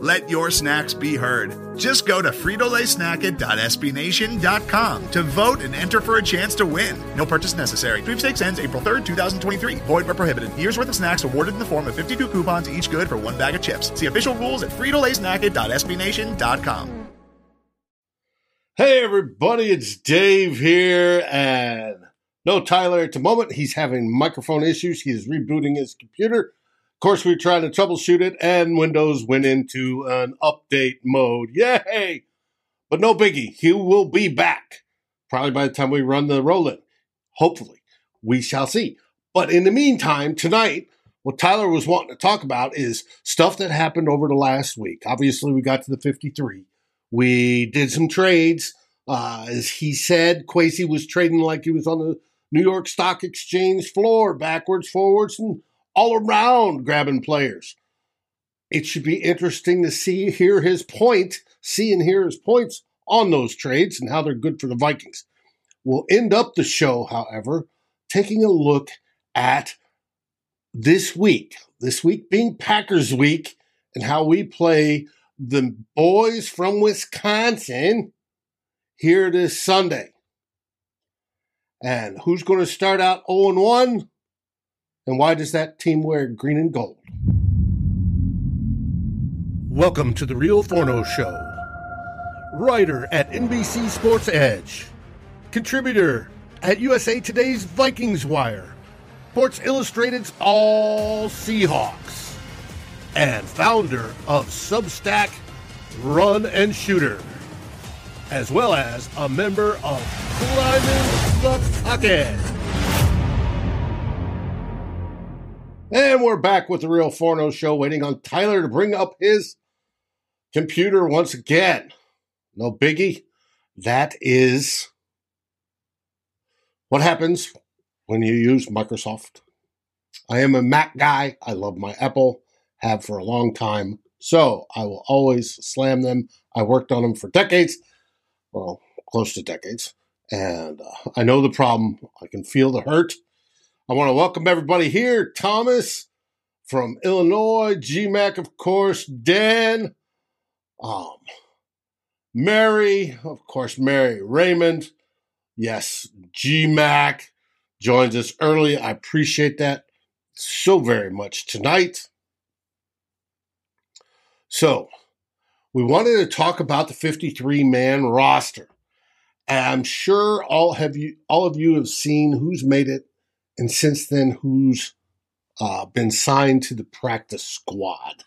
Let your snacks be heard. Just go to fritolaysnacket.sbnation.com to vote and enter for a chance to win. No purchase necessary. Sweepstakes ends April 3rd, 2023. Void where prohibited. Year's worth of snacks awarded in the form of 52 coupons, each good for one bag of chips. See official rules at fritolaysnacket.sbnation.com. Hey everybody, it's Dave here, and no Tyler at the moment. He's having microphone issues. He is rebooting his computer. Of course, we trying to troubleshoot it, and Windows went into an update mode. Yay! But no biggie. He will be back probably by the time we run the roll in. Hopefully. We shall see. But in the meantime, tonight, what Tyler was wanting to talk about is stuff that happened over the last week. Obviously, we got to the 53. We did some trades. Uh, as he said, Kwesi was trading like he was on the New York Stock Exchange floor, backwards, forwards, and all around grabbing players. It should be interesting to see, hear his point, see and hear his points on those trades and how they're good for the Vikings. We'll end up the show, however, taking a look at this week, this week being Packers week, and how we play the boys from Wisconsin here this Sunday. And who's going to start out 0 1? And why does that team wear green and gold? Welcome to the Real Forno Show. Writer at NBC Sports Edge, contributor at USA Today's Vikings Wire, Sports Illustrated's All Seahawks, and founder of Substack Run and Shooter, as well as a member of Climbing the Pocket. And we're back with the Real Forno Show, waiting on Tyler to bring up his computer once again. No biggie. That is what happens when you use Microsoft. I am a Mac guy. I love my Apple, have for a long time. So I will always slam them. I worked on them for decades, well, close to decades. And uh, I know the problem. I can feel the hurt. I want to welcome everybody here. Thomas from Illinois, GMAC, of course, Dan, um, Mary, of course, Mary Raymond. Yes, GMAC joins us early. I appreciate that so very much tonight. So, we wanted to talk about the 53 man roster. And I'm sure all have you all of you have seen who's made it and since then, who's uh, been signed to the practice squad.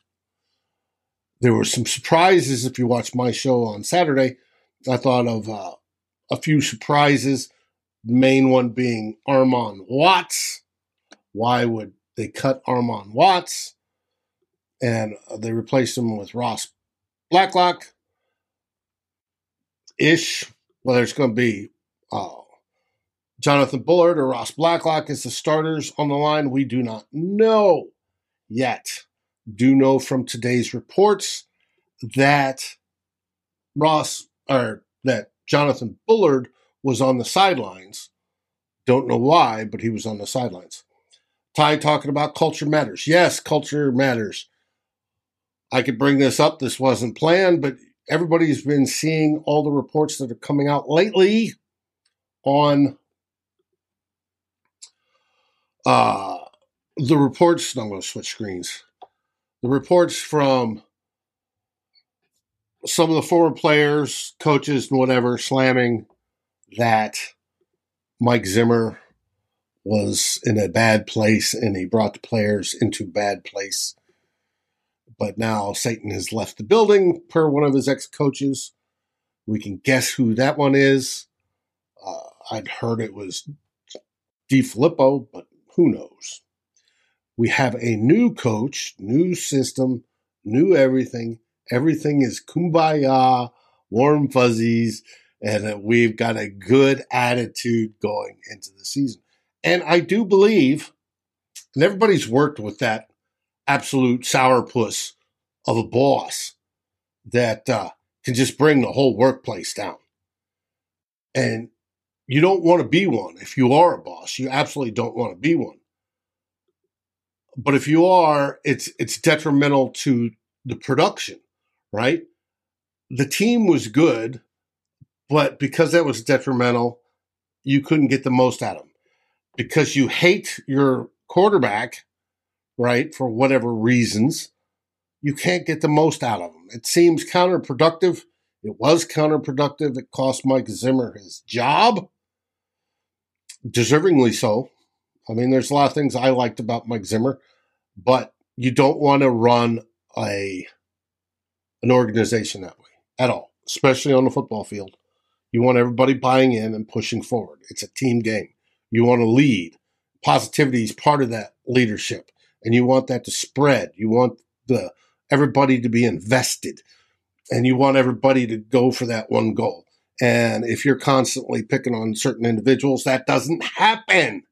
There were some surprises if you watched my show on Saturday. I thought of uh, a few surprises, the main one being Armon Watts. Why would they cut Armon Watts? And uh, they replaced him with Ross Blacklock ish, whether it's going to be uh, Jonathan Bullard or Ross Blacklock as the starters on the line, we do not know yet. Do know from today's reports that Ross or that Jonathan Bullard was on the sidelines. Don't know why, but he was on the sidelines. Ty talking about culture matters. Yes, culture matters. I could bring this up. This wasn't planned, but everybody's been seeing all the reports that are coming out lately on uh, the reports, I'm going to switch screens. The reports from some of the former players, coaches, and whatever, slamming that Mike Zimmer was in a bad place and he brought the players into bad place. But now Satan has left the building, per one of his ex coaches. We can guess who that one is. Uh, I'd heard it was DeFilippo, but who knows? We have a new coach, new system, new everything, everything is kumbaya, warm fuzzies, and we've got a good attitude going into the season. And I do believe, and everybody's worked with that absolute sourpuss of a boss that uh, can just bring the whole workplace down. And you don't want to be one if you are a boss. You absolutely don't want to be one. But if you are, it's it's detrimental to the production, right? The team was good, but because that was detrimental, you couldn't get the most out of them. Because you hate your quarterback, right, for whatever reasons, you can't get the most out of them. It seems counterproductive. It was counterproductive. It cost Mike Zimmer his job, deservingly so. I mean, there's a lot of things I liked about Mike Zimmer, but you don't want to run a an organization that way at all, especially on the football field. You want everybody buying in and pushing forward. It's a team game. You want to lead. Positivity is part of that leadership, and you want that to spread. You want the everybody to be invested and you want everybody to go for that one goal. And if you're constantly picking on certain individuals, that doesn't happen.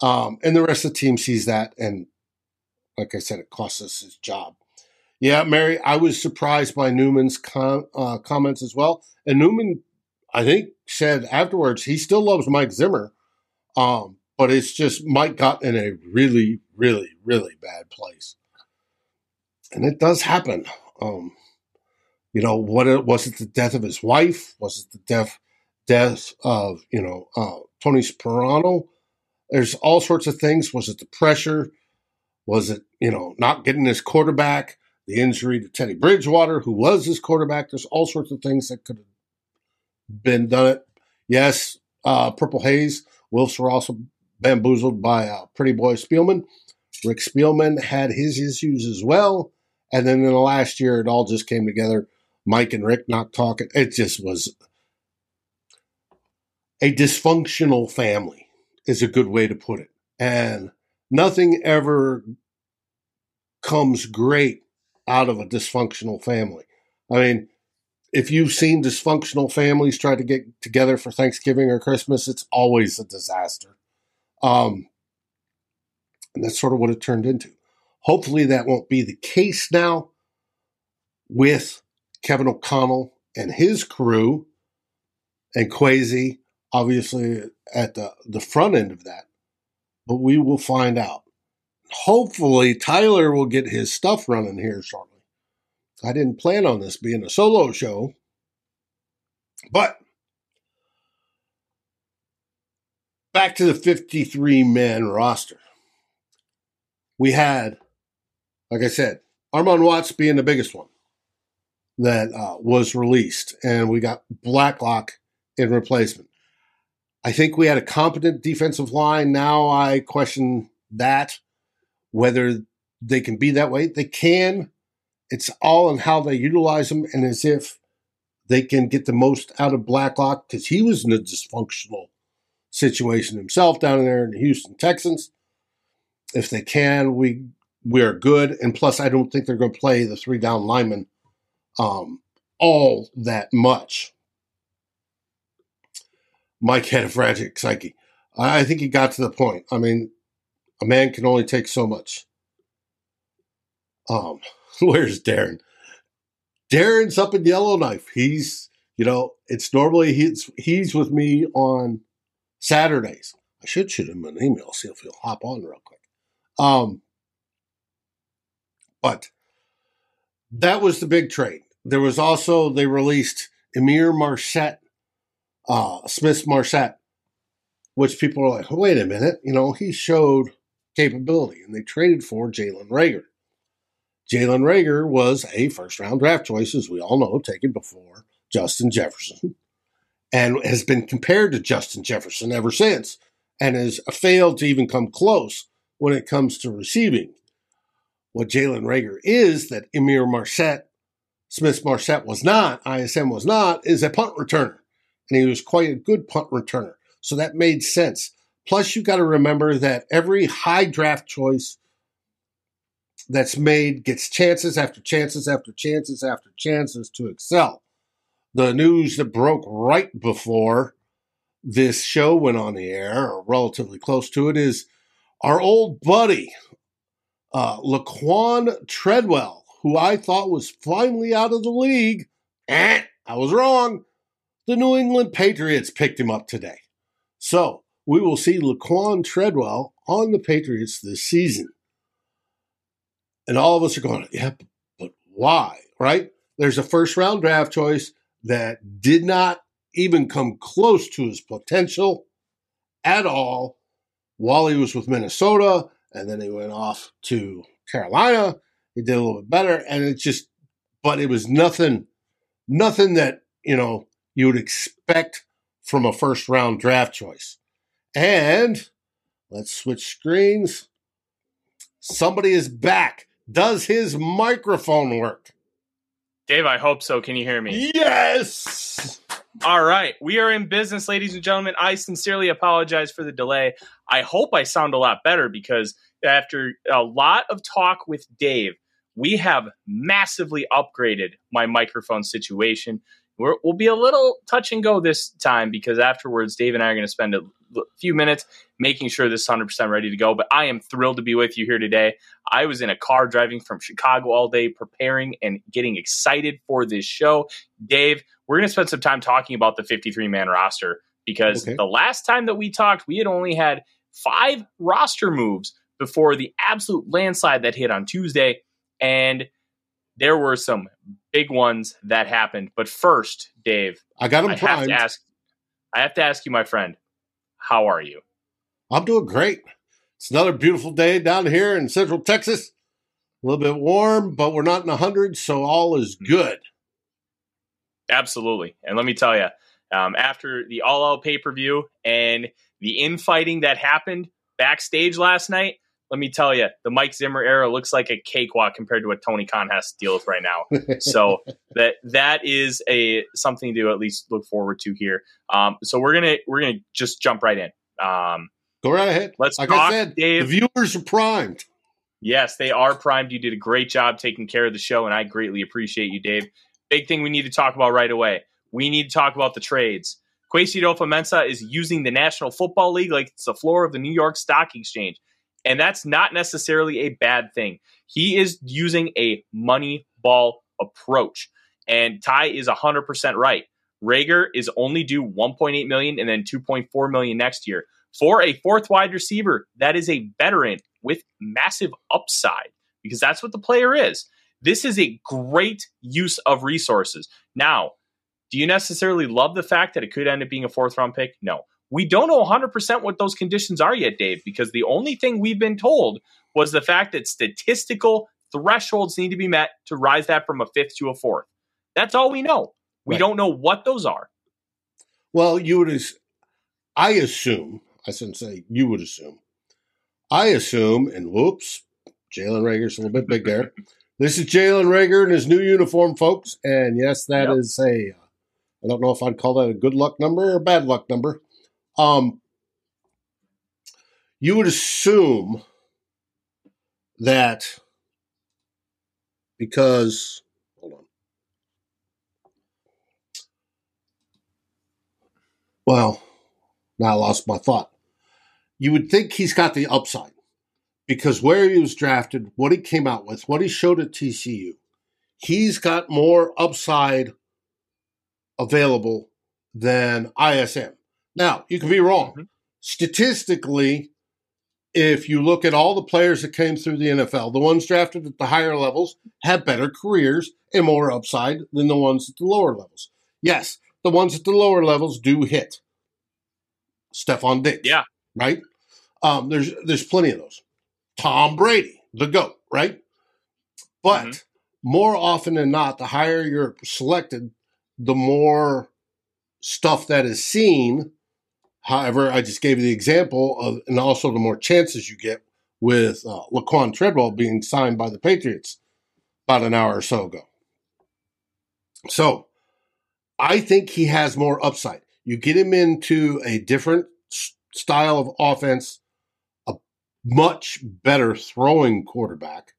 Um, and the rest of the team sees that. And like I said, it costs us his job. Yeah, Mary, I was surprised by Newman's com- uh, comments as well. And Newman, I think, said afterwards he still loves Mike Zimmer. Um, but it's just Mike got in a really, really, really bad place and it does happen. Um, you know, what was it? The death of his wife? Was it the death death of you know uh, Tony Sparano? There's all sorts of things. Was it the pressure? Was it you know not getting his quarterback? The injury to Teddy Bridgewater, who was his quarterback. There's all sorts of things that could have been done. It yes, uh, Purple Haze. Wolves were also bamboozled by uh, Pretty Boy Spielman. Rick Spielman had his issues as well. And then in the last year, it all just came together. Mike and Rick not talking. It just was a dysfunctional family, is a good way to put it. And nothing ever comes great out of a dysfunctional family. I mean, if you've seen dysfunctional families try to get together for Thanksgiving or Christmas, it's always a disaster. Um, and that's sort of what it turned into. Hopefully, that won't be the case now with Kevin O'Connell and his crew, and Kwesi, obviously, at the, the front end of that. But we will find out. Hopefully, Tyler will get his stuff running here shortly. I didn't plan on this being a solo show, but back to the 53 man roster. We had like I said, Armon Watts being the biggest one that uh, was released, and we got Blacklock in replacement. I think we had a competent defensive line. Now I question that whether they can be that way. They can. It's all in how they utilize them, and as if they can get the most out of Blacklock because he was in a dysfunctional situation himself down there in the Houston Texans. If they can, we we're good. And plus, I don't think they're going to play the three down linemen um, all that much. Mike had a tragic psyche. I think he got to the point. I mean, a man can only take so much. Um, where's Darren? Darren's up in Yellowknife. He's, you know, it's normally he's he's with me on Saturdays. I should shoot him an email, see if he'll hop on real quick. Um, but that was the big trade. There was also, they released Ihmir Marsette, uh, Smith Marsette, which people are like, wait a minute, you know, he showed capability. And they traded for Jalen Reagor. Jalen Reagor was a first round draft choice, as we all know, taken before Justin Jefferson, and has been compared to Justin Jefferson ever since, and has failed to even come close when it comes to receiving what Jalen Reagor is that Ihmir Marsette, Smith Marsette was not, ISM was not, is a punt returner. And he was quite a good punt returner. So that made sense. Plus, you got to remember that every high draft choice that's made gets chances after chances after chances after chances to excel. The news that broke right before this show went on the air, or relatively close to it, is our old buddy, uh, Laquan Treadwell, who I thought was finally out of the league. Eh, I was wrong. The New England Patriots picked him up today. So we will see Laquan Treadwell on the Patriots this season. And all of us are going, yeah, but why? Right? There's a first round draft choice that did not even come close to his potential at all while he was with Minnesota. And then he went off to Carolina. He did a little bit better. And it just, but it was nothing, nothing that, you know, you would expect from a first round draft choice. And let's switch screens. Somebody is back. Does his microphone work? Dave, I hope so. Can you hear me? Yes. All right. We are in business, ladies and gentlemen. I sincerely apologize for the delay. I hope I sound a lot better because after a lot of talk with Dave, we have massively upgraded my microphone situation. we will be a little touch and go this time because afterwards, Dave and I are going to spend a few minutes making sure this is 100% ready to go. But I am thrilled to be with you here today. I was in a car driving from Chicago all day, preparing and getting excited for this show. Dave, we're going to spend some time talking about the 53 man roster because okay. the last time that we talked, we had only had five roster moves before the absolute landslide that hit on Tuesday. And there were some big ones that happened. But first, Dave, I got him I have to ask. I have to ask you, my friend, how are you? I'm doing great. It's another beautiful day down here in Central Texas. A little bit warm, but we're not in the hundreds, so all is good. Absolutely. And let me tell you, um, after the all out pay per view and the infighting that happened backstage last night, let me tell you, the Mike Zimmer era looks like a cakewalk compared to what Tony Khan has to deal with right now. so that that is a something to at least look forward to here. Um, so we're gonna we're gonna just jump right in. Um, Go right ahead. Let's like talk, I said, Dave. The viewers are primed. Yes, they are primed. You did a great job taking care of the show, and I greatly appreciate you, Dave. Big thing we need to talk about right away. We need to talk about the trades. Kwesi Adofo-Mensah is using the National Football League like it's the floor of the New York Stock Exchange. And that's not necessarily a bad thing. He is using a money ball approach. And Ty is 100% right. Reagor is only due 1.8 million and then 2.4 million next year. For a fourth wide receiver, that is a veteran with massive upside because that's what the player is. This is a great use of resources. Now, do you necessarily love the fact that it could end up being a fourth round pick? No. We don't know 100% what those conditions are yet, Dave, because the only thing we've been told was the fact that statistical thresholds need to be met to rise that from a fifth to a fourth. That's all we know. We right. don't know what those are. Well, you would, I assume, I shouldn't say you would assume, I assume, and whoops, Jalen Reagor's a little bit big there. this is Jalen Reagor in his new uniform, folks. And yes, that yep. is a, I don't know if I'd call that a good luck number or a bad luck number. Um, you would assume that because hold on. Well, now I lost my thought. You would think he's got the upside because where he was drafted, what he came out with, what he showed at TCU, he's got more upside available than ISM. Now, you can be wrong. Mm-hmm. Statistically, if you look at all the players that came through the NFL, the ones drafted at the higher levels have better careers and more upside than the ones at the lower levels. Yes, the ones at the lower levels do hit. Stefon Diggs. Yeah. Right? Um, there's there's plenty of those. Tom Brady, the GOAT, right? But mm-hmm. more often than not, the higher you're selected, the more stuff that is seen However, I just gave you the example of, and also the more chances you get with uh, Laquan Treadwell being signed by the Patriots about an hour or so ago. So I think he has more upside. You get him into a different style of offense, much better throwing quarterback,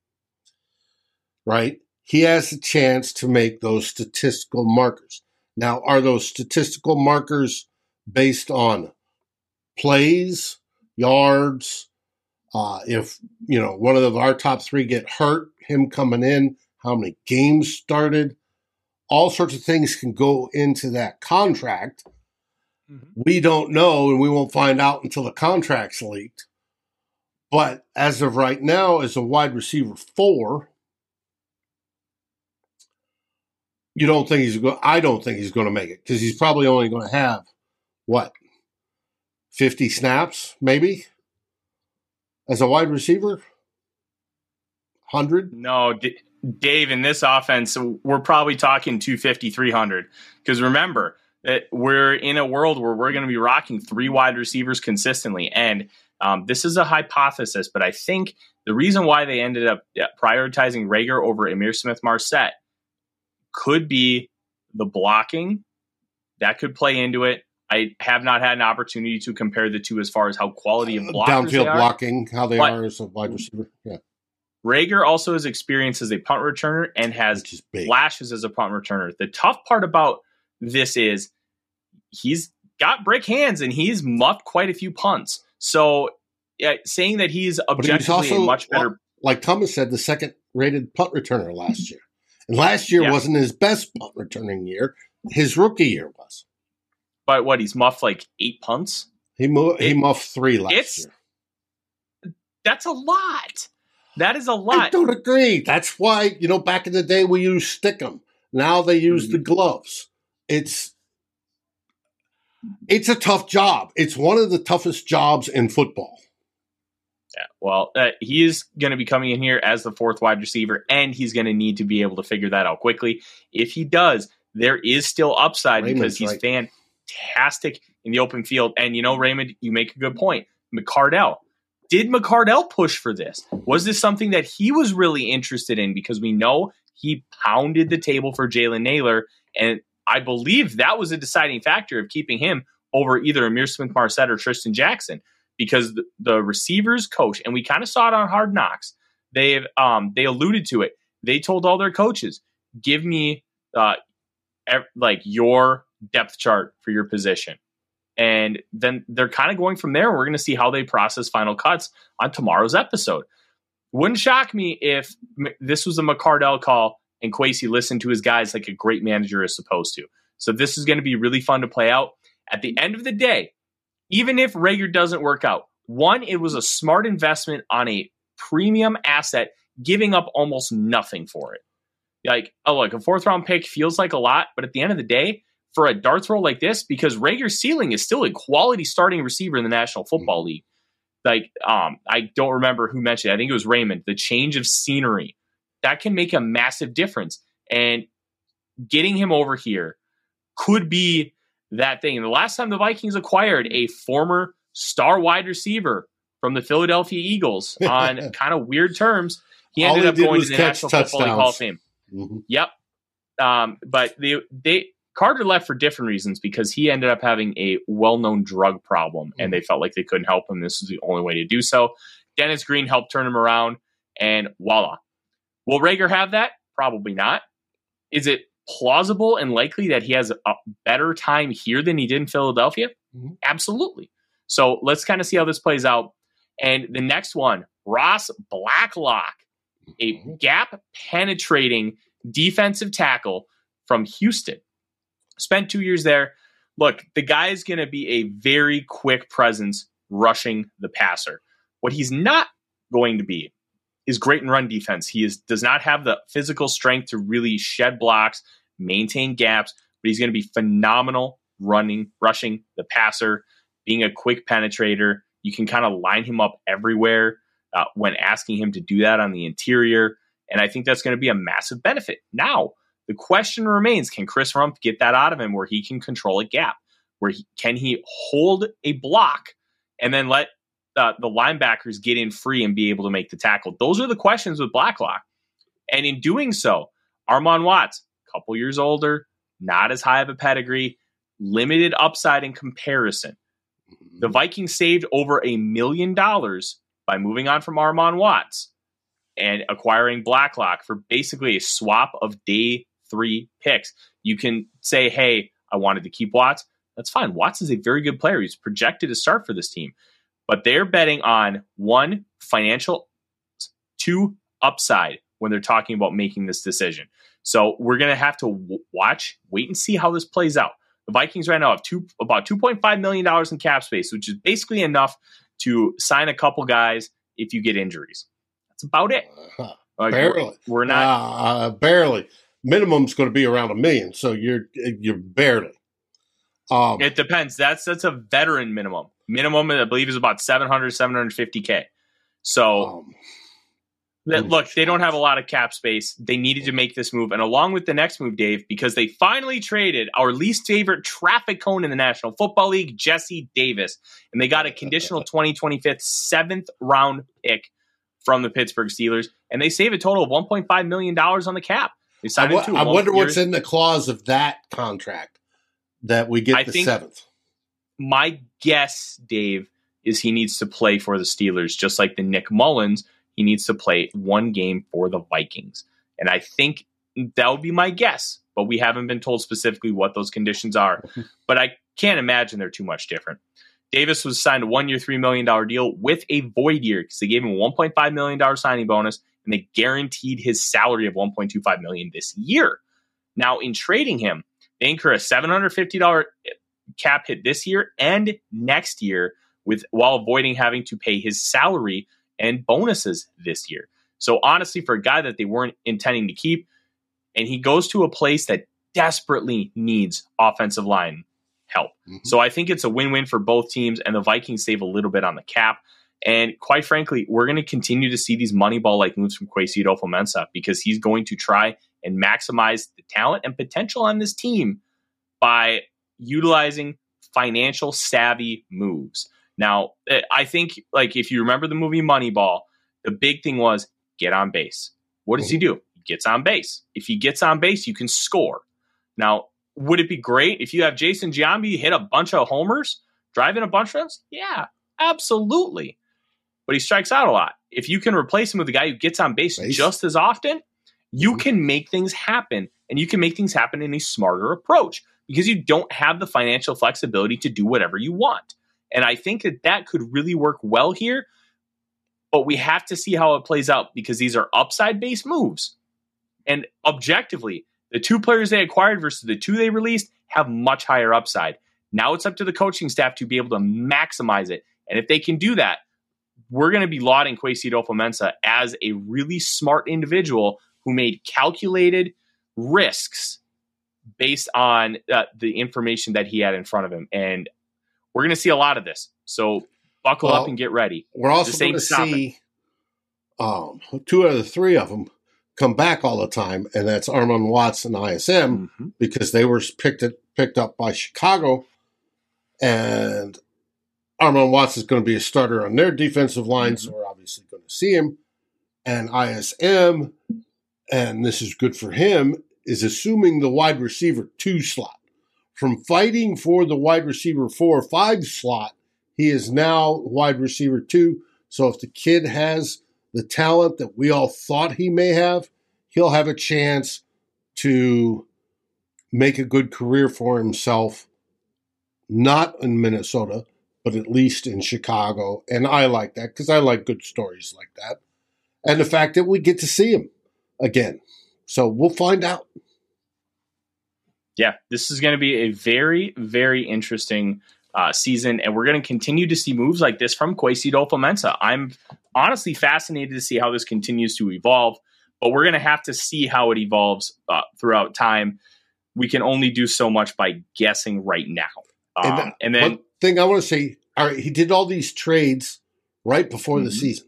right? He has a chance to make those statistical markers. Now, are those statistical markers based on plays, yards? Uh, if you know one of the, our top three get hurt, him coming in, how many games started, all sorts of things can go into that contract. Mm-hmm. We don't know, and we won't find out until the contract's leaked. But as of right now, as a wide receiver four, you don't think he's going. I don't think he's going to make it because he's probably only going to have what fifty snaps, maybe, as a wide receiver. Hundred? No, D- Dave. In this offense, we're probably talking 250, 300. Because remember that we're in a world where we're going to be rocking three wide receivers consistently, and um, this is a hypothesis, but I think the reason why they ended up prioritizing Reagor over Ihmir Smith Marsette could be the blocking that could play into it. I have not had an opportunity to compare the two as far as how quality of blockers downfield blocking, how they are as a wide receiver. Yeah. Reagor also has experience as a punt returner and has flashes as a punt returner. The tough part about this is he's got brick hands and he's muffed quite a few punts. So yeah, saying that he's objectively he's also, much better, like Thomas said, the second rated punt returner last year. And last year yeah. wasn't his best punt returning year. His rookie year was. But what? He's muffed like eight punts. He mo- it, he muffed three last year. That's a lot. That is a lot. I don't agree. That's why you know back in the day we used stickum. Now they use mm-hmm. the gloves. It's it's a tough job. It's one of the toughest jobs in football. Yeah, well, uh, he is going to be coming in here as the fourth wide receiver, and he's going to need to be able to figure that out quickly. If he does, there is still upside Raymond's because he's right. fantastic in the open field. And you know, Raymond, you make a good point. McCardell. Did McCardell push for this? Was this something that he was really interested in? Because we know he pounded the table for Jalen Nailor, and I believe that was a deciding factor of keeping him over either Ihmir Smith-Marsette or Trishton Jackson because the, the receivers coach, and we kind of saw it on Hard Knocks. They've um, they alluded to it. They told all their coaches, "Give me uh, ev- like your depth chart for your position." And then they're kind of going from there. We're going to see how they process final cuts on tomorrow's episode. Wouldn't shock me if this was a McCardell call and Kwesi listened to his guys like a great manager is supposed to. So this is going to be really fun to play out. At the end of the day, even if Reagor doesn't work out, one, it was a smart investment on a premium asset, giving up almost nothing for it. Like, oh, like a fourth round pick feels like a lot, but at the end of the day, for a darts roll like this, because Reagor's ceiling is still a quality starting receiver in the National Football League. Like, um, I don't remember who mentioned it. I think it was Raymond. The change of scenery that can make a massive difference. And getting him over here could be that thing. And the last time the Vikings acquired a former star wide receiver from the Philadelphia Eagles on kind of weird terms, he ended up going to the National touchdowns. Football League Hall of Fame. Mm-hmm. Yep. Um, but they they Carter left for different reasons because he ended up having a well-known drug problem mm-hmm. and they felt like they couldn't help him. This is the only way to do so. Dennis Green helped turn him around and voila. Will Reagor have that? Probably not. Is it plausible and likely that he has a better time here than he did in Philadelphia? Mm-hmm. Absolutely. So let's kind of see how this plays out. And the next one, Ross Blacklock, a mm-hmm. gap penetrating defensive tackle from Houston. Spent two years there. Look, the guy is going to be a very quick presence rushing the passer. What he's not going to be is great in run defense. He is does not have the physical strength to really shed blocks, maintain gaps, but he's going to be phenomenal running, rushing the passer, being a quick penetrator. You can kind of line him up everywhere uh, when asking him to do that on the interior. And I think that's going to be a massive benefit. Now, the question remains can Chris Rumph get that out of him where he can control a gap? Where he, can he hold a block and then let uh, the linebackers get in free and be able to make the tackle? Those are the questions with Blacklock. And in doing so, Armon Watts, a couple years older, not as high of a pedigree, limited upside in comparison. The mm-hmm. Vikings saved over a million dollars by moving on from Armon Watts. and acquiring Blacklock for basically a swap of day three picks. You can say, hey, I wanted to keep Watts. That's fine. Watts is a very good player. He's projected to start for this team. But they're betting on one, financial, two, upside when they're talking about making this decision. So we're going to have to w- watch, wait and see how this plays out. The Vikings right now have two, about $2.5 million in cap space, which is basically enough to sign a couple guys if you get injuries. That's about it. Uh, Like, barely. We're, we're not. Uh, barely. Minimum's going to be around a million, so you're you're barely. Um, It depends. That's that's a veteran minimum. Minimum, I believe, is about 700, 750K. So, um, that, look, they don't have a lot of cap space. They needed to make this move. And along with the next move, Dave, because they finally traded our least favorite traffic cone in the National Football League, Jesse Davis. And they got a conditional 2025 seventh round pick from the Pittsburgh Steelers. And they save a total of $1.5 million on the cap. They I, signed wo- him I one wonder what's in the clause of that contract that we get I the think- seventh. My guess, Dave, is he needs to play for the Steelers, just like the Nick Mullens. He needs to play one game for the Vikings. And I think that would be my guess, but we haven't been told specifically what those conditions are. but I can't imagine they're too much different. Davis was signed a one year, $3 million deal with a void year because they gave him a $1.5 million signing bonus and they guaranteed his salary of 1.25 million this year. Now, in trading him, they incur a $750 cap hit this year and next year with while avoiding having to pay his salary and bonuses this year. So honestly, for a guy that they weren't intending to keep, and he goes to a place that desperately needs offensive line help. Mhm. So I think it's a win-win for both teams, and the Vikings save a little bit on the cap. And quite frankly, we're going to continue to see these Moneyball like moves from Kwesi Adofo-Mensah because he's going to try and maximize the talent and potential on this team by utilizing financial savvy moves. Now, eh, I think like if you remember the movie Moneyball, the big thing was get on base. What does he do? He gets on base. If he gets on base, you can score. Now, would it be great if you have Jason Giambi hit a bunch of homers, driving a bunch of runs? Yeah, absolutely. But he strikes out a lot. If you can replace him with a guy who gets on base Base. just as often, you Mhm. can make things happen and you can make things happen in a smarter approach because you don't have the financial flexibility to do whatever you want. And I think that that could really work well here, but we have to see how it plays out because these are upside based moves. And objectively, the two players they acquired versus the two they released have much higher upside. Now it's up to the coaching staff to be able to maximize it. And if they can do that, we're going to be lauding Kwesi Adofo-Mensah as a really smart individual who made calculated risks based on uh, the information that he had in front of him. And we're going to see a lot of this. So buckle Well, up and get ready. We're also Just ain't going to see um, two out of the three of them come back all the time, and that's Armon Watts and ISM because they were picked picked up by Chicago, and Armon Watts is going to be a starter on their defensive line, so we're obviously going to see him. And ISM, and this is good for him, is assuming the wide receiver two slot. From fighting for the wide receiver four or five slot, he is now wide receiver two. So if the kid has the talent that we all thought he may have, he'll have a chance to make a good career for himself, not in Minnesota, but at least in Chicago. And I like that because I like good stories like that. And the fact that we get to see him again. So we'll find out. yeah, this is going to be a very, very interesting uh, season, and we're going to continue to see moves like this from Kwesi Adofo-Mensah. I'm honestly fascinated to see how this continues to evolve, but we're going to have to see how it evolves uh, throughout time. We can only do so much by guessing right now. Um, And, uh, and then one thing I want to say, all right, he did all these trades right before the Mhm. season,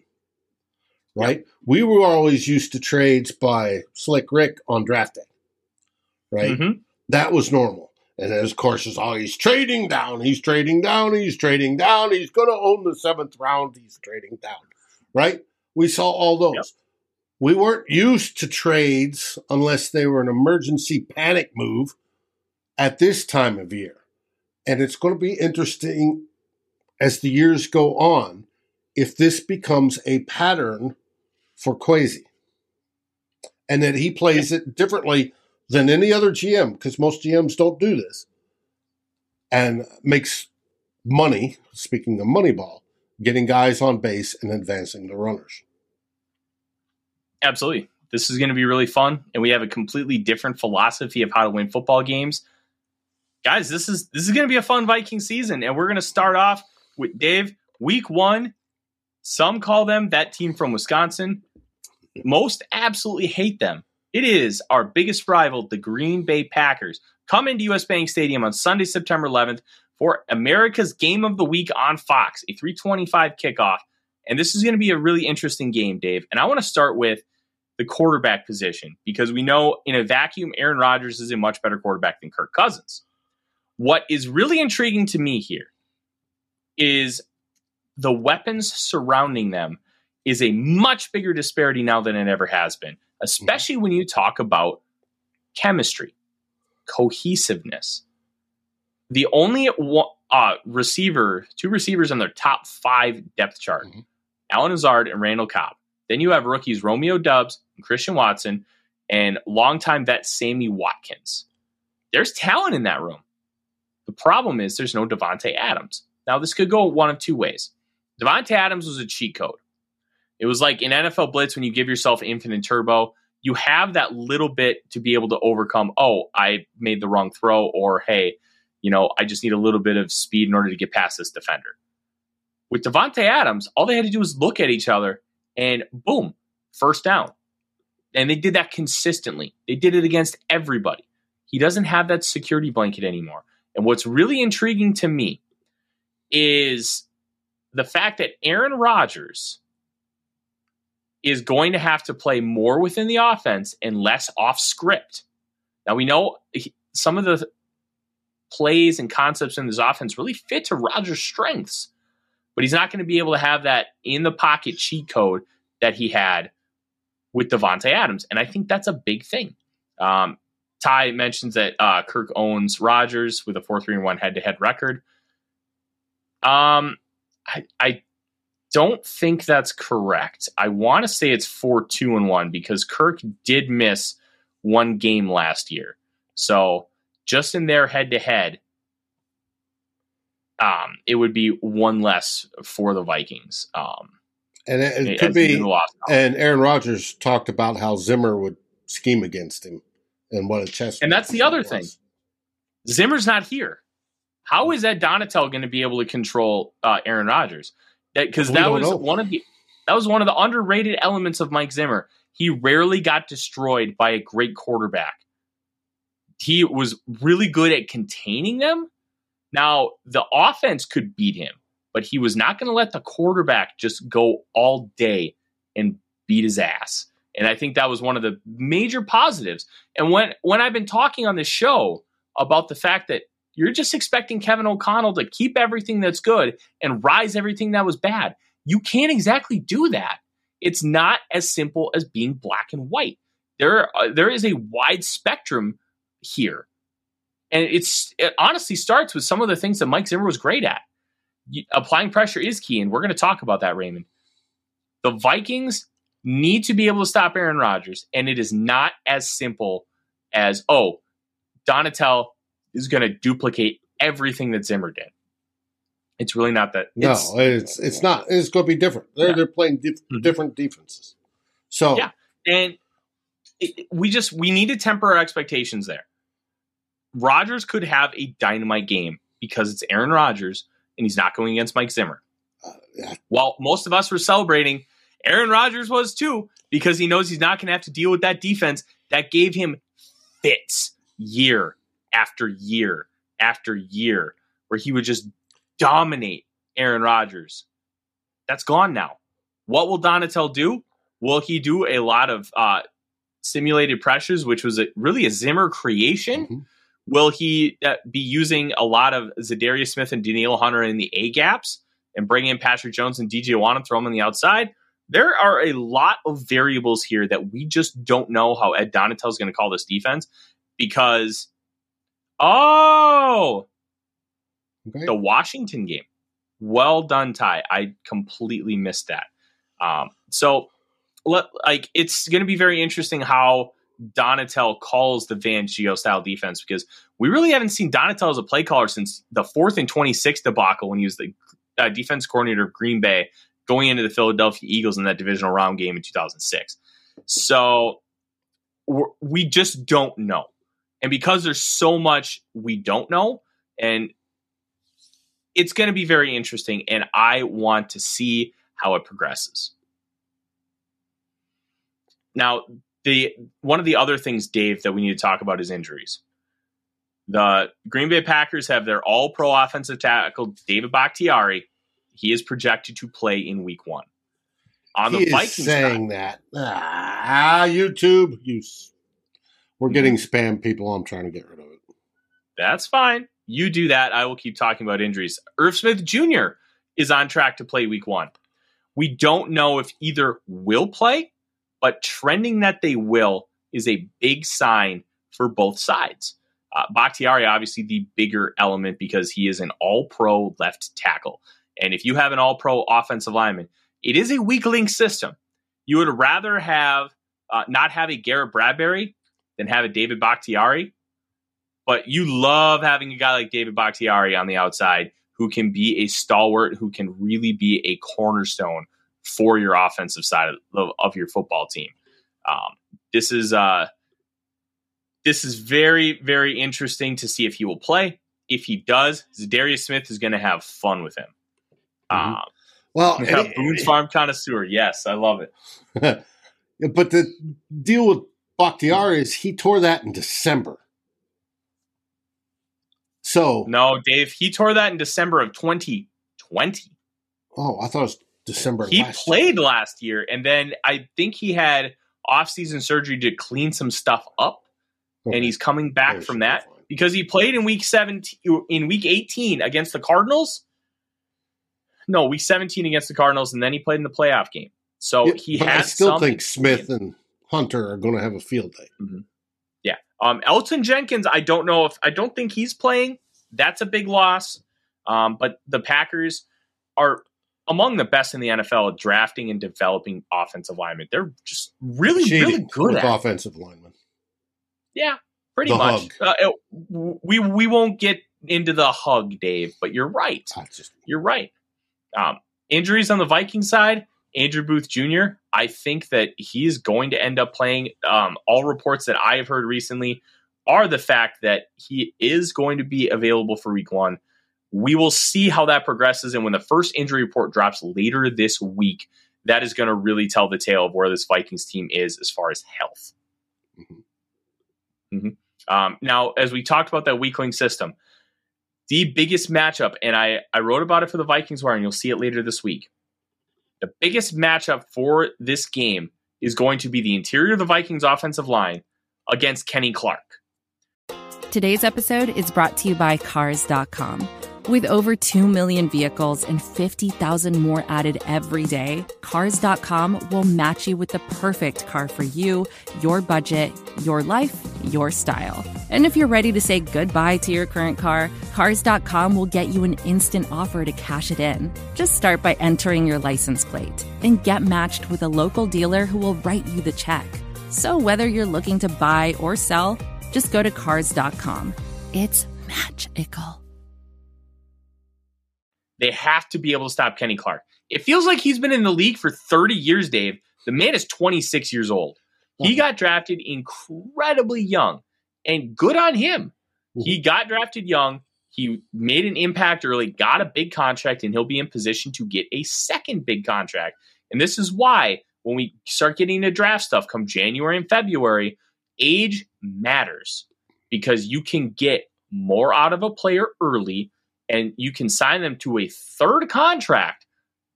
right? We were always used to trades by Slick Rick on draft day, right? Mhm. That was normal. And then, of course, it's all he's trading down, he's trading down, he's trading down, he's going to own the seventh round, he's trading down, right? We saw all those. Yep. We weren't used to trades unless they were an emergency panic move at this time of year. And it's going to be interesting as the years go on if this becomes a pattern for Kwesi, and that he plays it differently than any other GM because most GMs don't do this, and makes money. Speaking of Moneyball, getting guys on base and advancing the runners. Absolutely. This is going to be really fun, and we have a completely different philosophy of how to win football games. Guys, this is this is going to be a fun Viking season, and we're going to start off with Dave. Week one, some call them that team from Wisconsin. Most absolutely hate them. It is our biggest rival, the Green Bay Packers. Come into US Bank Stadium on Sunday, September 11th for America's Game of the Week on Fox, a 325 kickoff. And this is going to be a really interesting game, Dave. And I want to start with the quarterback position because we know in a vacuum, Aaron Rodgers is a much better quarterback than Kirk Cousins. What is really intriguing to me here is the weapons surrounding them is a much bigger disparity now than it ever has been, especially when you talk about chemistry, cohesiveness. The only uh, receiver, two receivers on their top five depth chart, mm-hmm. Allen Lazard and Randall Cobb. Then you have rookies Romeo Doubs and Christian Watson and longtime vet Sammy Watkins. There's talent in that room. The problem is there's no Davante Adams. Now, this could go one of two ways. Davante Adams was a cheat code. It was like in NFL Blitz when you give yourself infinite turbo, you have that little bit to be able to overcome, oh, I made the wrong throw, or hey, you know, I just need a little bit of speed in order to get past this defender. With Davante Adams, all they had to do was look at each other and boom, first down. And they did that consistently. They did it against everybody. He doesn't have that security blanket anymore. And what's really intriguing to me is the fact that Aaron Rodgers is going to have to play more within the offense and less off script. Now, we know some of the plays and concepts in this offense really fit to Rodgers' strengths but he's not going to be able to have that in the pocket cheat code that he had with Davante Adams, and I think that's a big thing. Um, Ty mentions that uh, Kirk owns Rodgers with a four three and one head to head record. Um, I, I don't think that's correct. I want to say it's four two and one because Kirk did miss one game last year, so just in their head to head, um, it would be one less for the Vikings. Um, and it, it could be. And Aaron Rodgers talked about how Zimmer would scheme against him and what a chess. And that's the other was. thing. Zimmer's not here. How is Ed Donatell going to be able to control uh, Aaron Rodgers? Because that, was know. one of the that was one of the underrated elements of Mike Zimmer. He rarely got destroyed by a great quarterback. He was really good at containing them, now, the offense could beat him, but he was not going to let the quarterback just go all day and beat his ass. And I think that was one of the major positives. And when when I've been talking on this show about the fact that you're just expecting Kevin O'Connell to keep everything that's good and rise everything that was bad, you can't exactly do that. It's not as simple as being black and white. There, uh, there is a wide spectrum here. And it's it honestly starts with some of the things that Mike Zimmer was great at. Applying pressure is key, and we're going to talk about that, Raymond. The Vikings need to be able to stop Aaron Rodgers, and it is not as simple as, oh, Donatell is going to duplicate everything that Zimmer did. It's really not that. No, it's it's, it's not. It's going to be different. They're yeah. they're playing dif- mm-hmm. different defenses. So yeah, and it, we just we need to temper our expectations there. Rodgers could have a dynamite game because it's Aaron Rodgers and he's not going against Mike Zimmer. Uh, yeah. While most of us were celebrating, Aaron Rodgers was too because he knows he's not going to have to deal with that defense that gave him fits year after year after year where he would just dominate Aaron Rodgers. That's gone now. What will Donatell do? Will he do a lot of uh, simulated pressures, which was a, really a Zimmer creation? Mm-hmm. Will he uh, be using a lot of Za'Darius Smith and Danielle Hunter in the A gaps and bring in Patrick Jones and DJ Wonnum, throw them on the outside? There are a lot of variables here that we just don't know how Ed Donatell is going to call this defense because, oh, okay. the Washington game. Well done, Ty. I completely missed that. Um, so let, like it's going to be very interesting how Donatell calls the Fangio style defense because we really haven't seen Donatell as a play caller since the fourth and 26 debacle when he was the uh, defense coordinator of Green Bay going into the Philadelphia Eagles in that divisional round game in 2006. So we just don't know. And because there's so much we don't know, and it's going to be very interesting, and I want to see how it progresses. Now, the one of the other things, Dave, that we need to talk about is injuries. The Green Bay Packers have their all pro offensive tackle, David Bakhtiari. He is projected to play in week one. On he the Vikings saying side, that. Ah, YouTube, you we're getting spam people. I'm trying to get rid of it. That's fine. You do that. I will keep talking about injuries. Irv Smith Jr. is on track to play week one. We don't know if either will play but trending that they will is a big sign for both sides. Uh, Bakhtiari, obviously, the bigger element because he is an all pro left tackle. And if you have an all pro offensive lineman, it is a weak link system. You would rather have uh, not have a Garrett Bradbury than have a David Bakhtiari. But you love having a guy like David Bakhtiari on the outside who can be a stalwart, who can really be a cornerstone for your offensive side of, of your football team. Um, this is uh, this is very very interesting to see if he will play. If he does, Za'Darius Smith is going to have fun with him. Mm-hmm. Um, well, Boone's Farm connoisseur, yes, I love it. but the deal with Bakhtiari is he tore that in December. So no, Dave, he tore that in December of 2020. Oh, I thought it was December. He last played year. last year, and then I think he had off-season surgery to clean some stuff up, okay. and he's coming back from that because he played in week seventeen, in week eighteen against the Cardinals. No, week seventeen against the Cardinals, and then he played in the playoff game. So yeah, he has. I still think Smith and Hunter are going to have a field day. Mm-hmm. Yeah, um, Elgton Jenkins. I don't know if I don't think he's playing. That's a big loss. Um, but the Packers are among the best in the NFL at drafting and developing offensive linemen. They're just really, really good at offensive linemen. Yeah, pretty the much. Uh, it, we we won't get into the hug, Dave, but you're right. Just, you're right. Um, injuries on the Viking side. Andrew Booth Jr. I think that he's going to end up playing. Um, all reports that I have heard recently are the fact that he is going to be available for Week One. We will see how that progresses. And when the first injury report drops later this week, that is going to really tell the tale of where this Vikings team is as far as health. Mm-hmm. Mm-hmm. Um, now, as we talked about that weakling system, the biggest matchup, and I, I wrote about it for the Vikings Wire, and you'll see it later this week. The biggest matchup for this game is going to be the interior of the Vikings offensive line against Kenny Clark. Today's episode is brought to you by Cars.com. With over 2 million vehicles and 50,000 more added every day, Cars.com will match you with the perfect car for you, your budget, your life, your style. And if you're ready to say goodbye to your current car, Cars.com will get you an instant offer to cash it in. Just start by entering your license plate and get matched with a local dealer who will write you the check. So whether you're looking to buy or sell, just go to Cars.com. It's magical. They have to be able to stop Kenny Clark. It feels like he's been in the league for 30 years, Dave. The man is 26 years old. He got drafted incredibly young, and good on him. He got drafted young. He made an impact early, got a big contract, and he'll be in position to get a second big contract. And this is why when we start getting into draft stuff come January and February, age matters because you can get more out of a player early and you can sign them to a third contract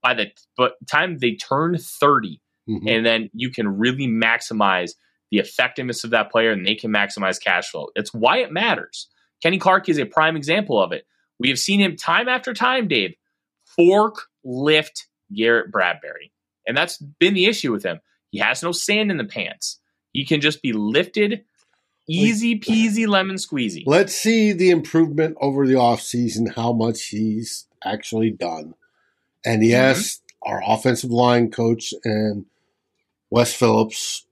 by the time they turn 30 mm-hmm. and then you can really maximize the effectiveness of that player and they can maximize cash flow it's why it matters kenny clark is a prime example of it we have seen him time after time dave fork lift garrett bradbury and that's been the issue with him he has no sand in the pants he can just be lifted Easy peasy lemon squeezy. Let's see the improvement over the offseason, how much he's actually done. And yes, mm-hmm. our offensive line coach and Wes Phillips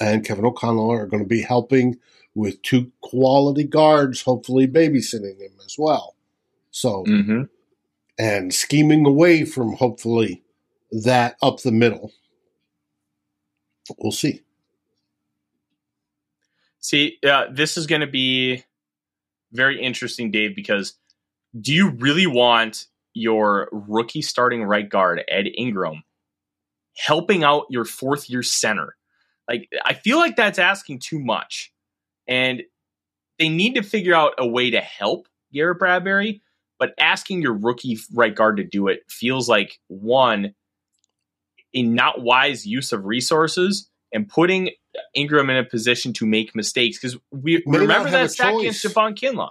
and Kevin O'Connell are going to be helping with two quality guards, hopefully babysitting him as well. So, Mm-hmm. and scheming away from hopefully that up the middle. We'll see. See, uh, this is going to be very interesting, Dave, because do you really want your rookie starting right guard, Ed Ingram, helping out your fourth year center? Like, I feel like that's asking too much. And they need to figure out a way to help Garrett Bradbury, but asking your rookie right guard to do it feels like one, a not wise use of resources and putting Ingram in a position to make mistakes because we not remember that sack against. Javon Kinlaw.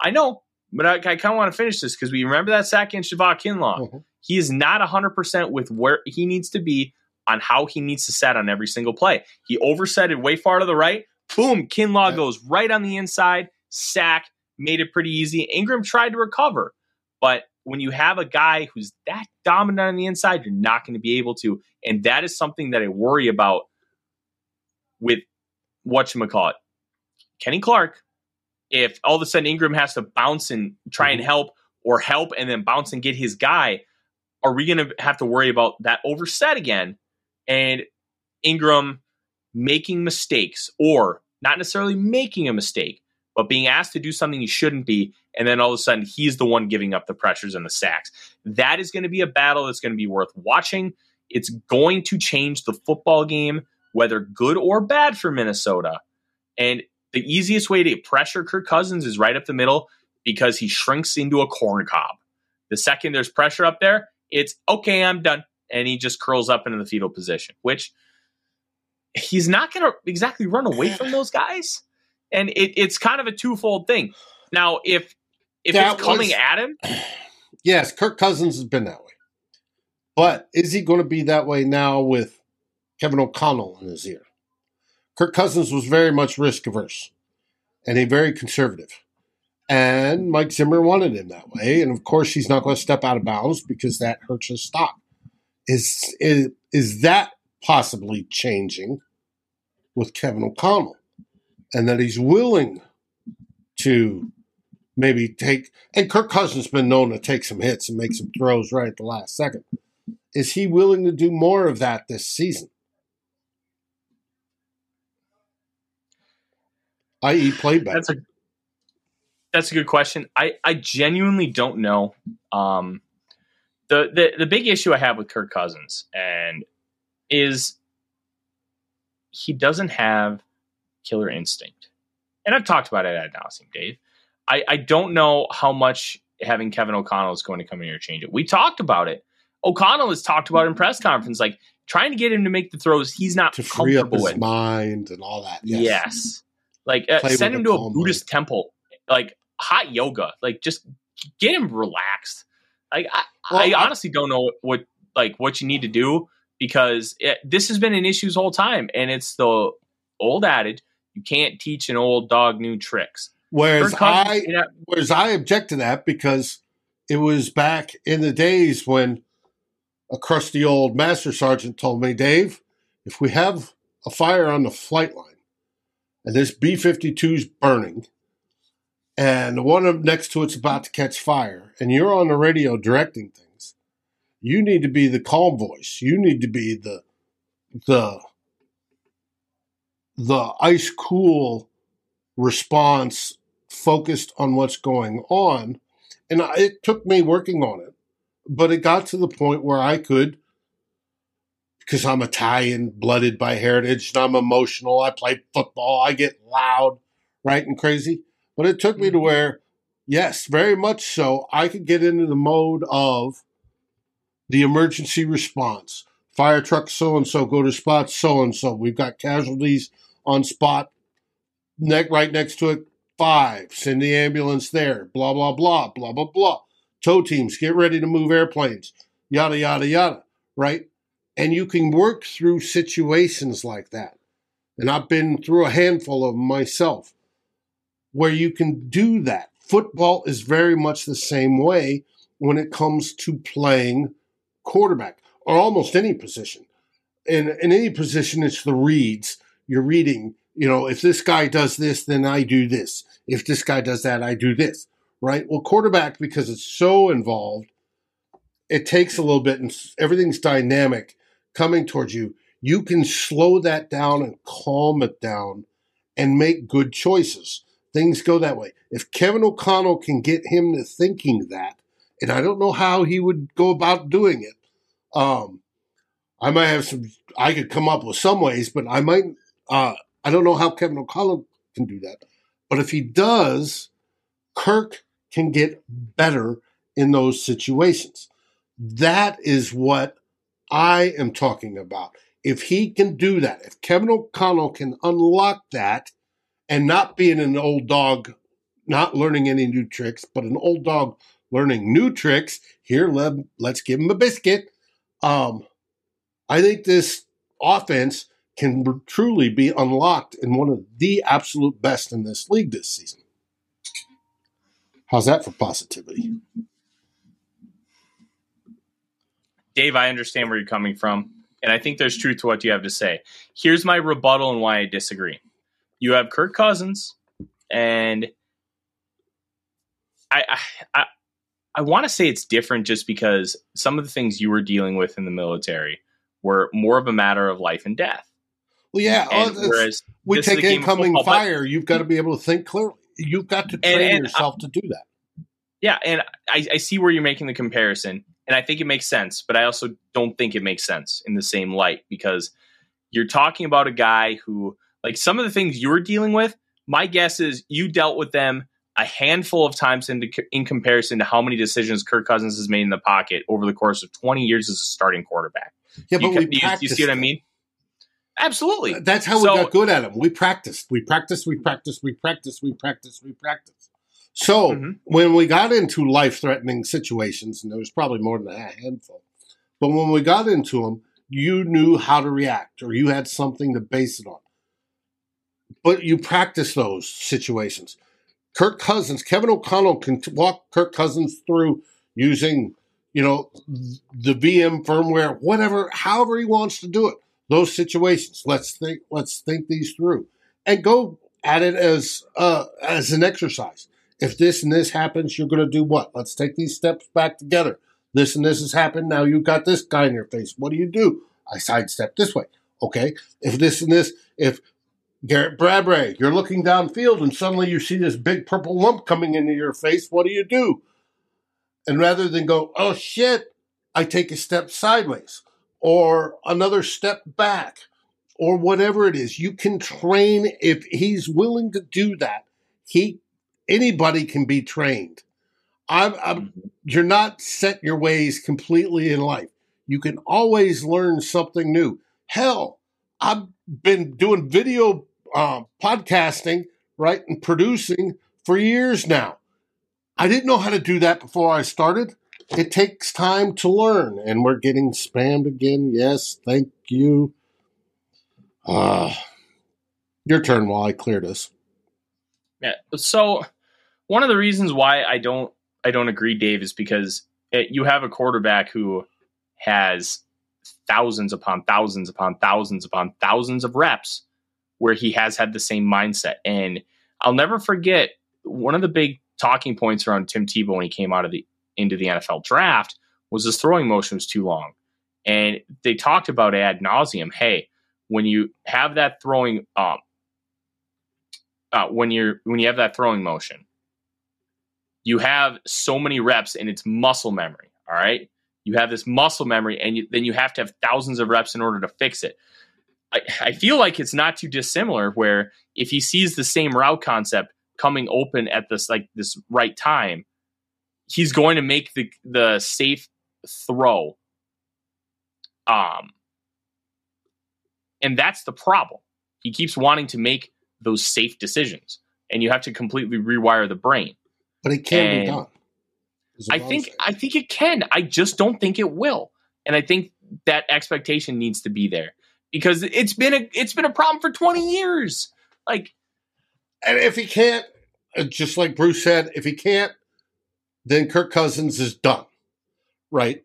I know, but I, I kind of want to finish this because we remember that sack against Javon Kinlaw. Mhm. He is not 100% with where he needs to be on how he needs to set on every single play. He overset it way far to the right. Boom, Kinlaw Yeah. goes right on the inside, sack, made it pretty easy. Ingram tried to recover, but when you have a guy who's that dominant on the inside, you're not going to be able to. And that is something that I worry about with whatchamacallit. Kenny Clark, if all of a sudden Ingram has to bounce and try and Mhm. help or help and then bounce and get his guy, are we going to have to worry about that overset again and Ingram making mistakes or not necessarily making a mistake, but being asked to do something he shouldn't be, and then all of a sudden he's the one giving up the pressures and the sacks. That is going to be a battle that's going to be worth watching. It's going to change the football game, whether good or bad for Minnesota. And the easiest way to pressure Kirk Cousins is right up the middle because he shrinks into a corn cob. The second there's pressure up there, it's okay, I'm done. And he just curls up into the fetal position, which he's not going to exactly run away from those guys. And it, it's kind of a twofold thing. Now, if if That it's coming was- at him, Yes, Kirk Cousins has been that way. But is he going to be that way now with Kevin O'Connell in his ear? Kirk Cousins was very much risk averse and a very conservative. And Mike Zimmer wanted him that way. And of course, he's not going to step out of bounds because that hurts his stock. Is, is, is that possibly changing with Kevin O'Connell? And that he's willing to maybe take and Kirk Cousins been known to take some hits and make some throws right at the last second. Is he willing to do more of that this season? I.e., play better. that's a that's a good question. I I genuinely don't know. Um, the the the big issue I have with Kirk Cousins and is he doesn't have killer instinct, and I've talked about it at ad nauseum, Dave. I I don't know how much having Kevin O'Connell is going to come in here and change it. We talked about it. O'Connell has talked about in press conference, like trying to get him to make the throws he's not to free up his with. mind and all that. Yes. Yes. Like uh, send him to a Buddhist temple, like hot yoga. Like just get him relaxed. Like I, Well, I I- honestly don't know what like what you need to do because it, this has been an issue this whole time, and it's the old adage: you can't teach an old dog new tricks. Whereas Kirk Cousins- I, yeah, whereas I object to that because it was back in the days when a crusty old master sergeant told me, Dave, if we have a fire on the flight line and this B 52's burning and the one next to it's about to catch fire and you're on the radio directing things, you need to be the calm voice. You need to be the, the, the ice cool response focused on what's going on. And it took me working on it, but it got to the point where I could, because I'm Italian blooded by heritage and I'm emotional. I play football. I get loud, right, and crazy. But it took me to mm-hmm. where, yes, very much so, I could get into the mode of the emergency response. Fire truck so and so, go to spot so and so. We've got casualties on spot neck right next to it. Five, send the ambulance there. Blah blah blah blah blah blah. Tow teams, get ready to move airplanes. Yada yada yada. Right, and you can work through situations like that. And I've been through a handful of them myself, where you can do that. Football is very much the same way when it comes to playing quarterback or almost any position. in in any position, it's the reads. You're reading. You know, if this guy does this, then I do this. If this guy does that, I do this. Right. Well, quarterback because it's so involved, it takes a little bit, and everything's dynamic coming towards you. You can slow that down and calm it down, and make good choices. Things go that way. If Kevin O'Connell can get him to thinking that, and I don't know how he would go about doing it. Um, I might have some. I could come up with some ways, but I might. Uh, I don't know how Kevin O'Connell can do that. But if he does, Kirk can get better in those situations. That is what I am talking about. If he can do that, if Kevin O'Connell can unlock that and not being an old dog, not learning any new tricks, but an old dog learning new tricks, here, let, let's give him a biscuit. Um, I think this offense can truly be unlocked in one of the absolute best in this league this season. How's that for positivity? Dave, I understand where you're coming from, and I think there's truth to what you have to say. Here's my rebuttal and why I disagree. You have Kirk Cousins, and I I, I, I want to say it's different just because some of the things you were dealing with in the military were more of a matter of life and death. Well, yeah. Oh, and oh, whereas we this is a take incoming football, but- fire. You've got to be able to think clearly. You've got to train and uh, yourself to do that. Yeah, and I, I see where you're making the comparison, and I think it makes sense, but I also don't think it makes sense in the same light because you're talking about a guy who, like some of the things you're dealing with, my guess is you dealt with them a handful of times in, in comparison to how many decisions Kirk Cousins has made in the pocket over the course of 20 years as a starting quarterback. Yeah, but you, we you- you, see what I mean? Absolutely. That's how So- we got good at them. We practiced. We practiced. We practiced. We practiced. We practiced. We practiced. So Mhm. when we got into life-threatening situations, and there was probably more than a handful, but when we got into them, you knew how to react, or you had something to base it on. But you practice those situations. Kirk Cousins, Kevin O'Connell can walk Kirk Cousins through using, you know, the VM firmware, whatever, however he wants to do it. Those situations. Let's think. Let's think these through, and go at it as uh, as an exercise. If this and this happens, you're going to do what? Let's take these steps back together. This and this has happened. Now you've got this guy in your face. What do you do? I sidestep this way. Okay. If this and this, if Garrett Bradbury, you're looking downfield and suddenly you see this big purple lump coming into your face, what do you do? And rather than go, oh shit, I take a step sideways or another step back or whatever it is. You can train if he's willing to do that. He anybody can be trained. I'm, I'm mm-hmm. you're not set your ways completely in life. You can always learn something new. Hell, I've been doing video uh, podcasting, right, and producing for years now. I didn't know how to do that before I started. It takes time to learn, and we're getting spammed again. Yes, thank you. Uh, your turn while I clear this. Yeah. So one of the reasons why I don't I don't agree, Dave, is because it, you have a quarterback who has thousands upon thousands upon thousands upon thousands of reps where he has had the same mindset. And I'll never forget one of the big talking points around Tim Tebow when he came out of the into the NFL draft was his throwing motion was too long. And they talked about ad nauseum. Hey, when you have that throwing um, uh, when you're when you have that throwing motion, you have so many reps and it's muscle memory. All right, you have this muscle memory, and you, then you have to have thousands of reps in order to fix it. I, I feel like it's not too dissimilar. Where if he sees the same route concept coming open at this like this right time, he's going to make the the safe throw. Um, and that's the problem. He keeps wanting to make those safe decisions, and you have to completely rewire the brain. But it can be done. I think. I think it can. I just don't think it will. And I think that expectation needs to be there because it's been a it's been a problem for 20 years. Like And if he can't, uh, just like Bruce said, if he can't, then Kirk Cousins is done. Right?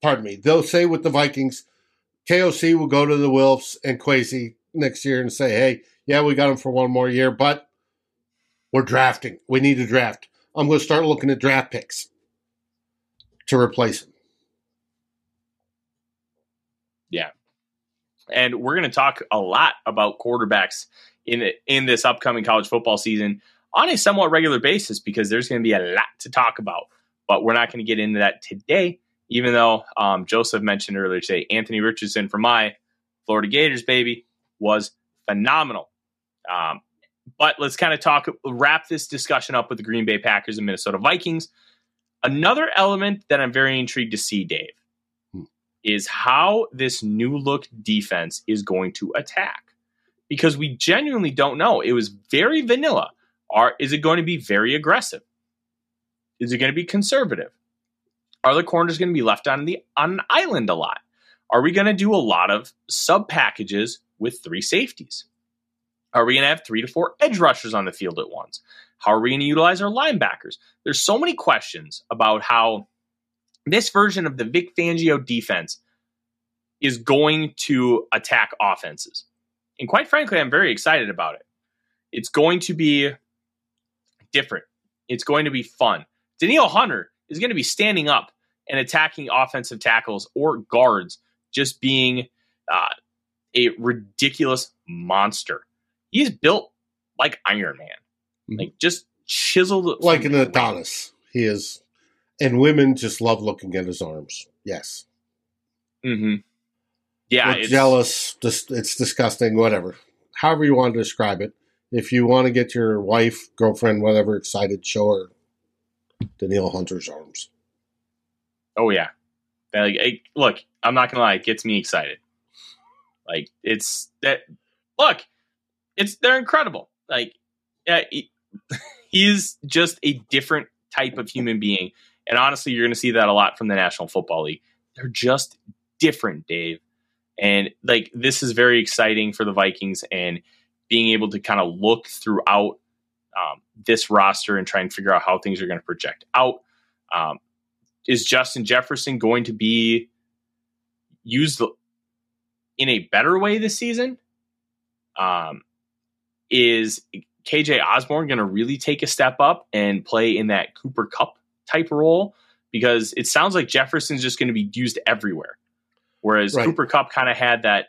Pardon me. They'll say with the Vikings, KOC will go to the Wilfs and Kwesi next year and say, hey, yeah, we got him for one more year, but we're drafting. We need to draft. I'm going to start looking at draft picks to replace him. Yeah. And we're going to talk a lot about quarterbacks in in this upcoming college football season on a somewhat regular basis because there's going to be a lot to talk about. But we're not going to get into that today, even though um, Joseph mentioned earlier today, Anthony Richardson for my Florida Gators, baby, was phenomenal. Um, but let's kind of talk, wrap this discussion up with the Green Bay Packers and Minnesota Vikings. Another element that I'm very intrigued to see, Dave. Is how this new look defense is going to attack. Because we genuinely don't know. It was very vanilla. Are is it going to be very aggressive? Is it going to be conservative? Are the corners going to be left on the on an island a lot? Are we going to do a lot of sub packages with three safeties? Are we going to have three to four edge rushers on the field at once? How are we going to utilize our linebackers? There's so many questions about how this version of the Vic Fangio defense is going to attack offenses. And quite frankly, I'm very excited about it. It's going to be different. It's going to be fun. Danielle Hunter is going to be standing up and attacking offensive tackles or guards, just being uh, a ridiculous monster he's built like Iron Man, mm-hmm. like just chiseled like an Adonis. He is, and women just love looking at his arms. Yes. Hmm. Yeah. It's, jealous. Just it's disgusting. Whatever. However you want to describe it. If you want to get your wife, girlfriend, whatever excited, show her Danielle Hunter's arms. Oh yeah. Like, look, I'm not gonna lie, it gets me excited. Like it's that. Look, it's they're incredible. Like, yeah, he, he's just a different type of human being, and honestly, you're going to see that a lot from the National Football League. They're just different, Dave, and like this is very exciting for the Vikings and being able to kind of look throughout um, this roster and try and figure out how things are going to project out. Um, is Justin Jefferson going to be used in a better way this season? Um, is KJ Osborn going to really take a step up and play in that Cooper Kupp type role? Because it sounds like Jefferson's just going to be used everywhere. Whereas right. Cooper Kupp kind of had that,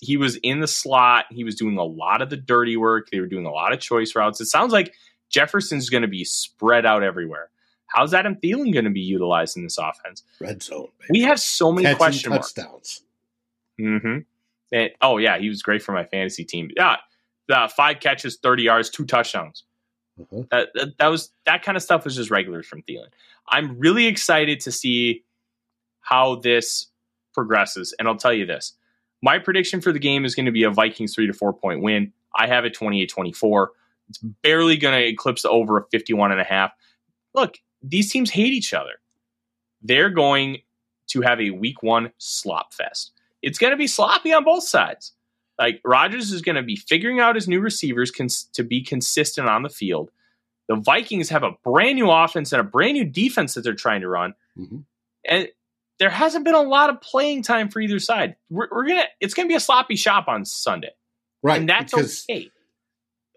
he was in the slot, he was doing a lot of the dirty work, they were doing a lot of choice routes. It sounds like Jefferson's going to be spread out everywhere. How's Adam Thielen going to be utilized in this offense? Red zone. Baby. We have so many Catching question touchdowns. marks. Mm-hmm. And, oh yeah, he was great for my fantasy team. Yeah, uh, five catches, 30 yards, two touchdowns. Mm-hmm. That, that, that, was that kind of stuff was just regular from Thielen. I'm really excited to see how this progresses. And I'll tell you this my prediction for the game is going to be a Vikings three to four point win. I have it 28 24. It's barely going to eclipse over of 51 and a half. Look, these teams hate each other. They're going to have a week one slop fest. It's going to be sloppy on both sides. Like Rodgers is going to be figuring out his new receivers cons- to be consistent on the field. The Vikings have a brand new offense and a brand new defense that they're trying to run, mm-hmm. and there hasn't been a lot of playing time for either side. We're, we're gonna it's gonna be a sloppy shop on Sunday, right? And that's okay.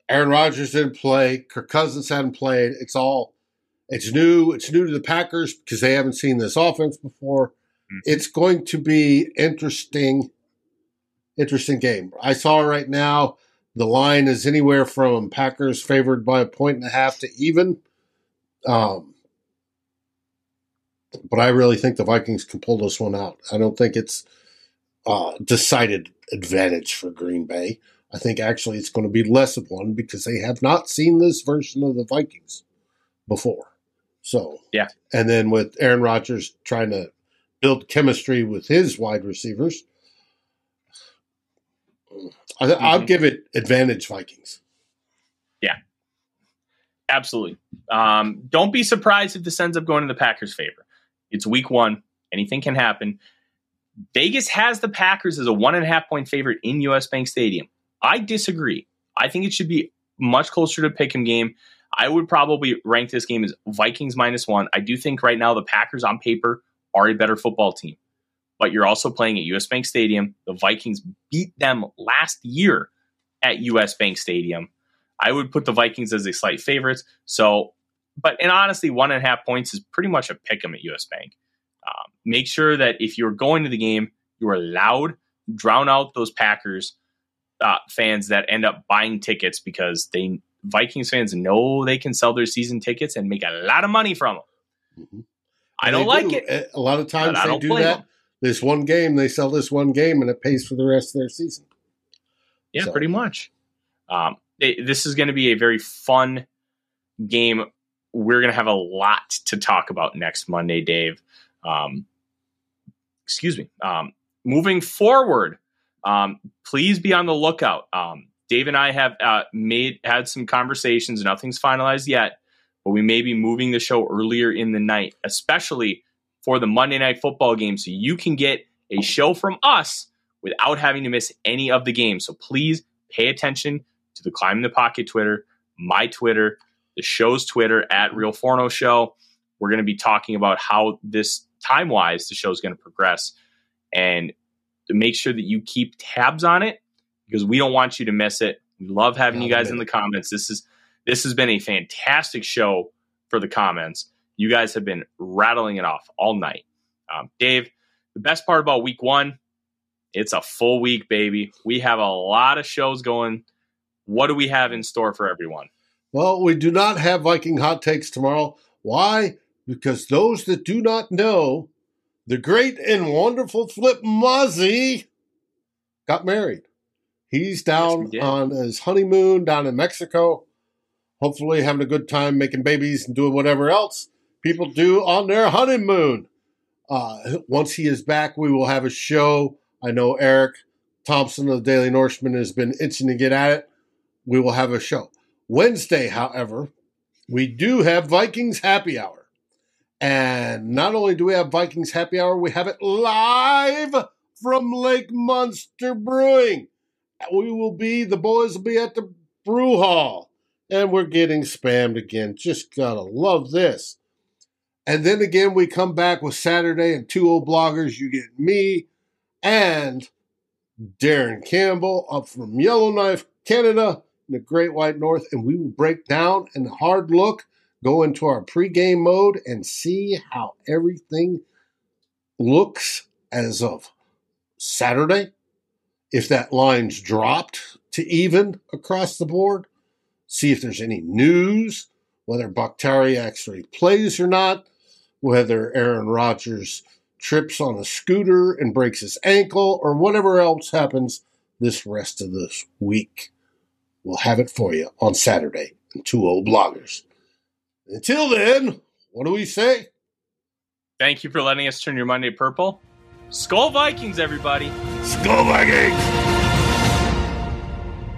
Aaron Rodgers didn't play. Kirk Cousins hadn't played. It's all it's new. It's new to the Packers because they haven't seen this offense before. Mm-hmm. It's going to be interesting interesting game. I saw right now the line is anywhere from Packers favored by a point and a half to even. Um, but I really think the Vikings can pull this one out. I don't think it's uh, decided advantage for Green Bay. I think actually it's going to be less of one because they have not seen this version of the Vikings before. So yeah, and then with Aaron Rodgers trying to build chemistry with his wide receivers, I, will mm-hmm. give it advantage Vikings. Yeah, absolutely. Um, don't be surprised if this ends up going in the Packers' favor. It's week one. Anything can happen. Vegas has the Packers as a one and a half point favorite in US Bank Stadium. I disagree. I think it should be much closer to pick 'em game. I would probably rank this game as Vikings minus one. I do think right now the Packers on paper are a better football team. But you're also playing at US Bank Stadium. The Vikings beat them last year at US Bank Stadium. I would put the Vikings as a slight favorite. So, but and honestly, one and a half points is pretty much a pick 'em at US Bank. Um, make sure that if you're going to the game, you are loud, drown out those Packers uh, fans that end up buying tickets because they Vikings fans know they can sell their season tickets and make a lot of money from them. Mhm. I don't like do. it. A lot of times they do that. them. This one game, they sell this one game, and it pays for the rest of their season. Yeah, So- pretty much. Um, it- this is going to be a very fun game. We're going to have a lot to talk about next Monday, Dave. Um, excuse me. Um, moving forward, um, please be on the lookout. Um, Dave and I have uh, made had some conversations. Nothing's finalized yet, but we may be moving the show earlier in the night, especially for the Monday night football game, so you can get a show from us without having to miss any of the games. So please pay attention to the Climbing the Pocket Twitter, my Twitter, the show's Twitter at Real Forno Show. We're going to be talking about how this time wise the show is going to progress and to make sure that you keep tabs on it because we don't want you to miss it. We love having you guys in the comments. This is this has been a fantastic show for the comments. You guys have been rattling it off all night. Um, Dave, the best part about week one, it's a full week, baby. We have a lot of shows going. What do we have in store for everyone? Well, we do not have Viking hot takes tomorrow. Why? Because those that do not know, the great and wonderful Flip Muzzy got married. He's down did. on his honeymoon down in Mexico, hopefully having a good time making babies and doing whatever else people do on their honeymoon. Uh, once he is back, we will have a show. I know Eric Thompson of the Daily Norseman has been itching to get at it. We will have a show. Wednesday, however, we do have Vikings happy hour. And not only do we have Vikings happy hour, we have it live from Lake Monster Brewing. We will be, the boys will be at the brew hall. And we're getting spammed again. Just gotta love this. And then again, we come back with Saturday and two old bloggers. You get me and Darren Campbell up from Yellowknife, Canada, in the Great White North, and we will break down and hard look, go into our pregame mode, and see how everything looks as of Saturday. If that line's dropped to even across the board, see if there's any news, whether Bakhtiari actually plays or not, whether Aaron Rodgers trips on a scooter and breaks his ankle, or whatever else happens this rest of this week. We'll have it for you on Saturday in Two Old Bloggers. Until then, what do we say? Thank you for letting us turn your Monday purple. Skol Vikings, everybody. Skol Vikings!